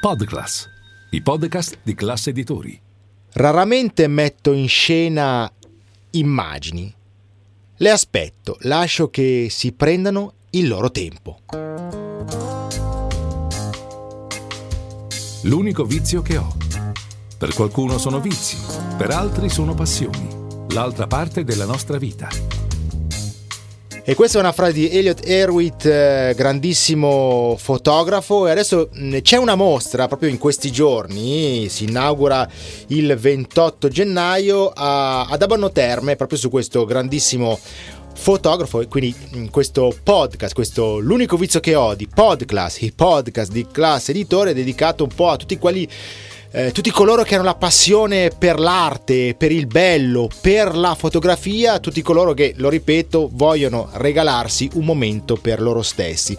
Podclass, i podcast di classe editori. Raramente metto in scena immagini. Le aspetto, lascio che si prendano il loro tempo. L'unico vizio che ho. Per qualcuno sono vizi, per altri sono passioni. L'altra parte della nostra vita. E questa è una frase di Elliot Erwitt, eh, grandissimo fotografo. E adesso c'è una mostra proprio in questi giorni, si inaugura il 28 gennaio a, ad Abano Terme, proprio su questo grandissimo fotografo e quindi in questo podcast, questo l'unico vizio che ho di podcast, i podcast di classe editore dedicato un po' a tutti quelli eh, tutti coloro che hanno la passione per l'arte, per il bello, per la fotografia, tutti coloro che, lo ripeto, vogliono regalarsi un momento per loro stessi.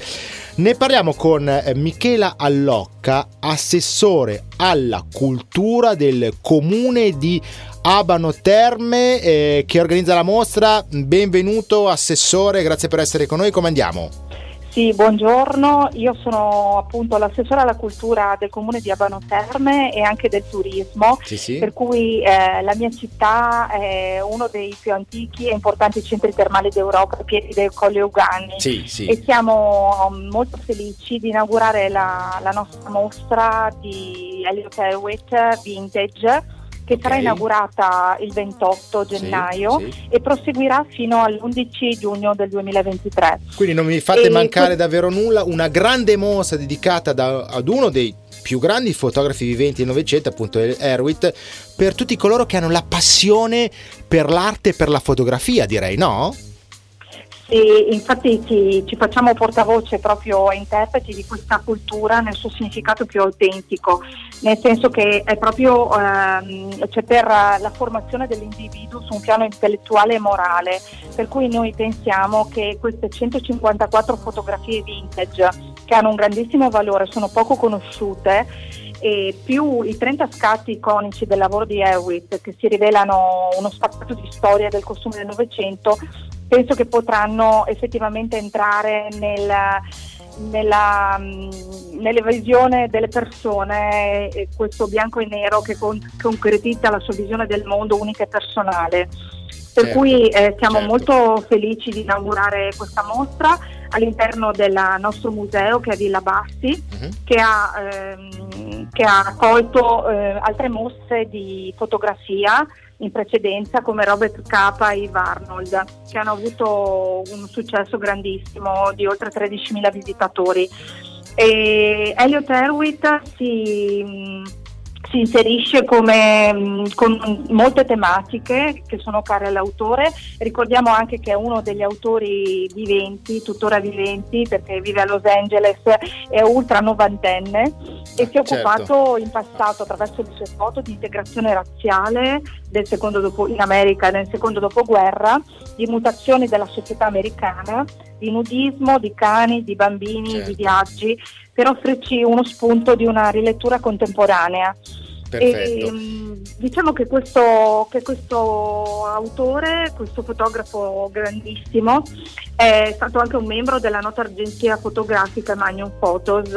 Ne parliamo con eh, Michela Allocca, assessore alla cultura del comune di Abano Terme eh, che organizza la mostra. Benvenuto assessore, grazie per essere con noi, come andiamo? Sì, buongiorno, io sono appunto l'assessore alla cultura del comune di Abano Terme e anche del turismo, sì, sì. per cui eh, la mia città è uno dei più antichi e importanti centri termali d'Europa, piedi del Colle Ugani. Sì, e siamo um, molto felici di inaugurare la, la nostra mostra di Elliot Hewitt Vintage che okay. sarà inaugurata il 28 gennaio sì, sì. e proseguirà fino all'11 giugno del 2023. Quindi non mi fate e mancare que- davvero nulla, una grande mostra dedicata da, ad uno dei più grandi fotografi viventi del Novecento, appunto Erwitt, per tutti coloro che hanno la passione per l'arte e per la fotografia, direi, no? E infatti ci, ci, facciamo portavoce proprio interpreti di questa cultura nel suo significato più autentico, nel senso che è proprio ehm, cioè per la formazione dell'individuo su un piano intellettuale e morale, per cui noi pensiamo che queste 154 fotografie vintage che hanno un grandissimo valore, sono poco conosciute, e più i 30 scatti iconici del lavoro di Hewitt che si rivelano uno spazio di storia del costume del Novecento penso che potranno effettivamente entrare nel, nella, mm, nella, visione delle persone questo bianco e nero che con, concretizza la sua visione del mondo unica e personale. Per certo, cui eh, siamo certo. molto felici di inaugurare questa mostra all'interno del nostro museo che è Villa Bassi, uh-huh. che, ha, ehm, che, ha, accolto eh, altre mostre di fotografia in precedenza come Robert Capa e Yves Arnold, che hanno avuto un successo grandissimo di oltre 13.000 visitatori. E Elliot Erwitt si si inserisce come, con molte tematiche che sono care all'autore. Ricordiamo anche che è uno degli autori viventi, tuttora viventi, perché vive a Los Angeles, è ultra novantenne e si è certo. occupato certo. in passato attraverso le sue foto di integrazione razziale dopo, in America nel secondo dopoguerra, di mutazioni della società americana, di nudismo, di cani, di bambini, certo. di viaggi per offrirci uno spunto di una rilettura contemporanea. Perfetto. E, mm, diciamo che questo, che questo, autore, questo fotografo grandissimo, è stato anche un membro della nota agenzia fotografica Magnum Photos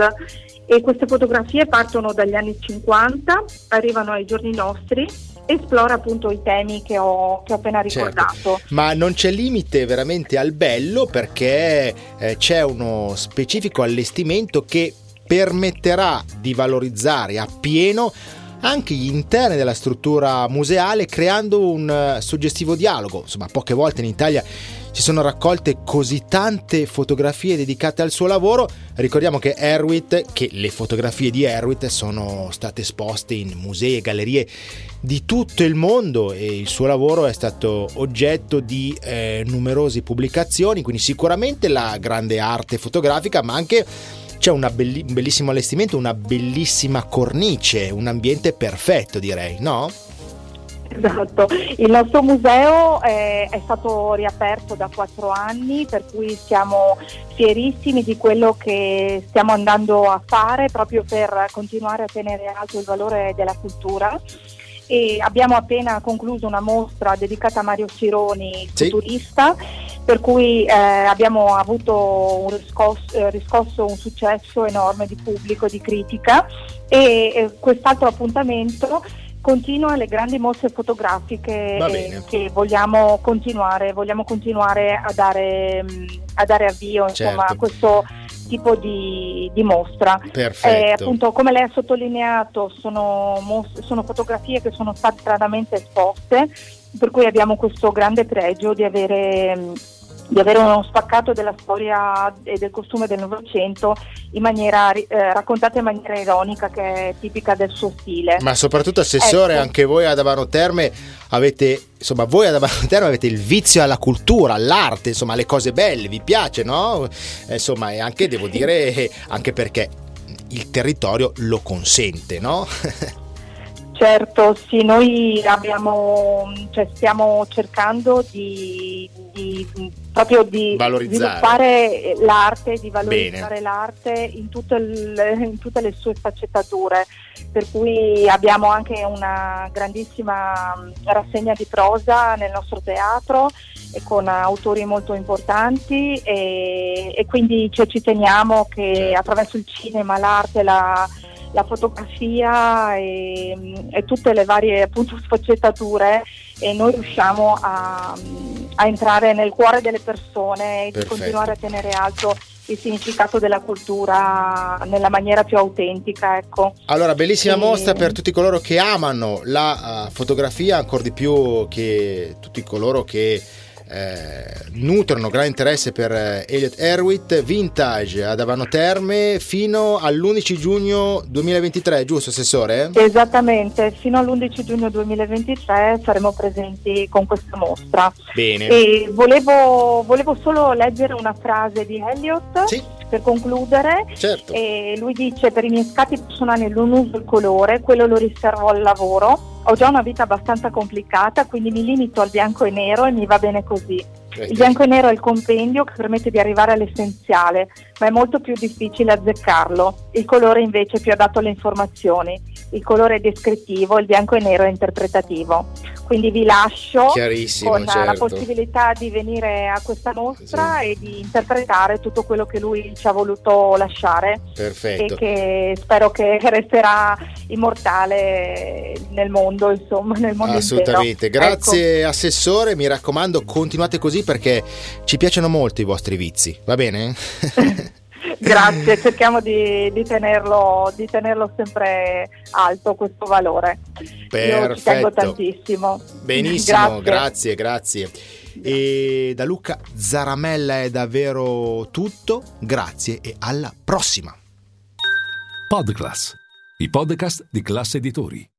e queste fotografie partono dagli anni 50, arrivano ai giorni nostri esplora appunto i temi che ho, che ho appena certo. ricordato. Certo. Ma non c'è limite veramente al bello perché eh, c'è uno specifico allestimento che permetterà di valorizzare appieno anche gli interni della struttura museale creando un eh, suggestivo dialogo. Insomma, poche volte in Italia si sono raccolte così tante fotografie dedicate al suo lavoro. Ricordiamo che Erwitt, che le fotografie di Erwitt sono state esposte in musei e gallerie di tutto il mondo e il suo lavoro è stato oggetto di eh, numerose pubblicazioni, quindi sicuramente la grande arte fotografica, ma anche c'è belli- un bellissimo allestimento, una bellissima cornice, un ambiente perfetto direi, no? Esatto, il nostro museo è, è, stato riaperto da quattro anni, per cui siamo fierissimi di quello che stiamo andando a fare proprio per continuare a tenere alto il valore della cultura e abbiamo appena concluso una mostra dedicata a Mario Cironi, sì. futurista, per cui eh, abbiamo avuto un riscosso, eh, riscosso, un successo enorme di pubblico, di critica e, e quest'altro appuntamento continua le grandi mostre fotografiche eh, che vogliamo continuare, vogliamo continuare a dare, mm, a dare avvio insomma, certo. a questo tipo di, di mostra. Eh, appunto, come lei ha sottolineato, sono, mos- sono fotografie che sono state raramente esposte, per cui abbiamo questo grande pregio di avere di avere uno spaccato della storia e del costume del Novecento in maniera, eh, raccontata in maniera ironica che è tipica del suo stile. Ma soprattutto assessore, ecco. anche voi ad Avano Terme avete, insomma, voi ad Avano Terme avete il vizio alla cultura, all'arte, insomma, alle cose belle, vi piace, no? Eh, insomma, e anche devo dire anche perché il territorio lo consente, no? Certo, sì, noi abbiamo, cioè stiamo cercando di, di proprio di sviluppare l'arte, di valorizzare Bene. l'arte in tutte, le, in tutte, le, sue sfaccettature. Per cui abbiamo anche una grandissima rassegna di prosa nel nostro teatro e con autori molto importanti e, e quindi cioè, ci teniamo che certo. attraverso il cinema, l'arte, la la fotografia e, e tutte le varie appunto, sfaccettature e noi riusciamo a, a, entrare nel cuore delle persone e continuare a tenere alto il significato della cultura nella maniera più autentica. Ecco. Allora, bellissima e... mostra per tutti coloro che amano la uh, fotografia, ancora di più che tutti coloro che eh, nutrono grande interesse per eh, Elliot Erwitt Vintage ad Avano Terme fino all'11 giugno 2023, giusto Assessore? Esattamente, fino all'11 giugno 2023 saremo presenti con questa mostra. Bene. E volevo, volevo solo leggere una frase di Elliot. Sì per concludere, certo. lui dice per i miei scatti personali non uso il colore, quello lo riservo al lavoro ho già una vita abbastanza complicata, quindi mi limito al bianco e nero e mi va bene così. Il bianco e nero è il compendio che permette di arrivare all'essenziale, ma è molto più difficile azzeccarlo. Il colore invece è più adatto alle informazioni. Il colore è descrittivo, il bianco e nero è interpretativo. Quindi vi lascio con certo. la possibilità di venire a questa mostra sì. e di interpretare tutto quello che lui ci ha voluto lasciare. Perfetto. E che spero che resterà immortale nel mondo, insomma, nel mondo Assolutamente. Intero. Grazie ecco. Assessore, mi raccomando, continuate così perché ci piacciono molto i vostri vizi, va bene? Grazie, cerchiamo di, di, tenerlo, di, tenerlo, sempre alto questo valore. Perfetto. Io ci tengo tantissimo. Benissimo, grazie, grazie. grazie. E da Luca Zaramella è davvero tutto, grazie e alla prossima. Podclass, i podcast di classe editori.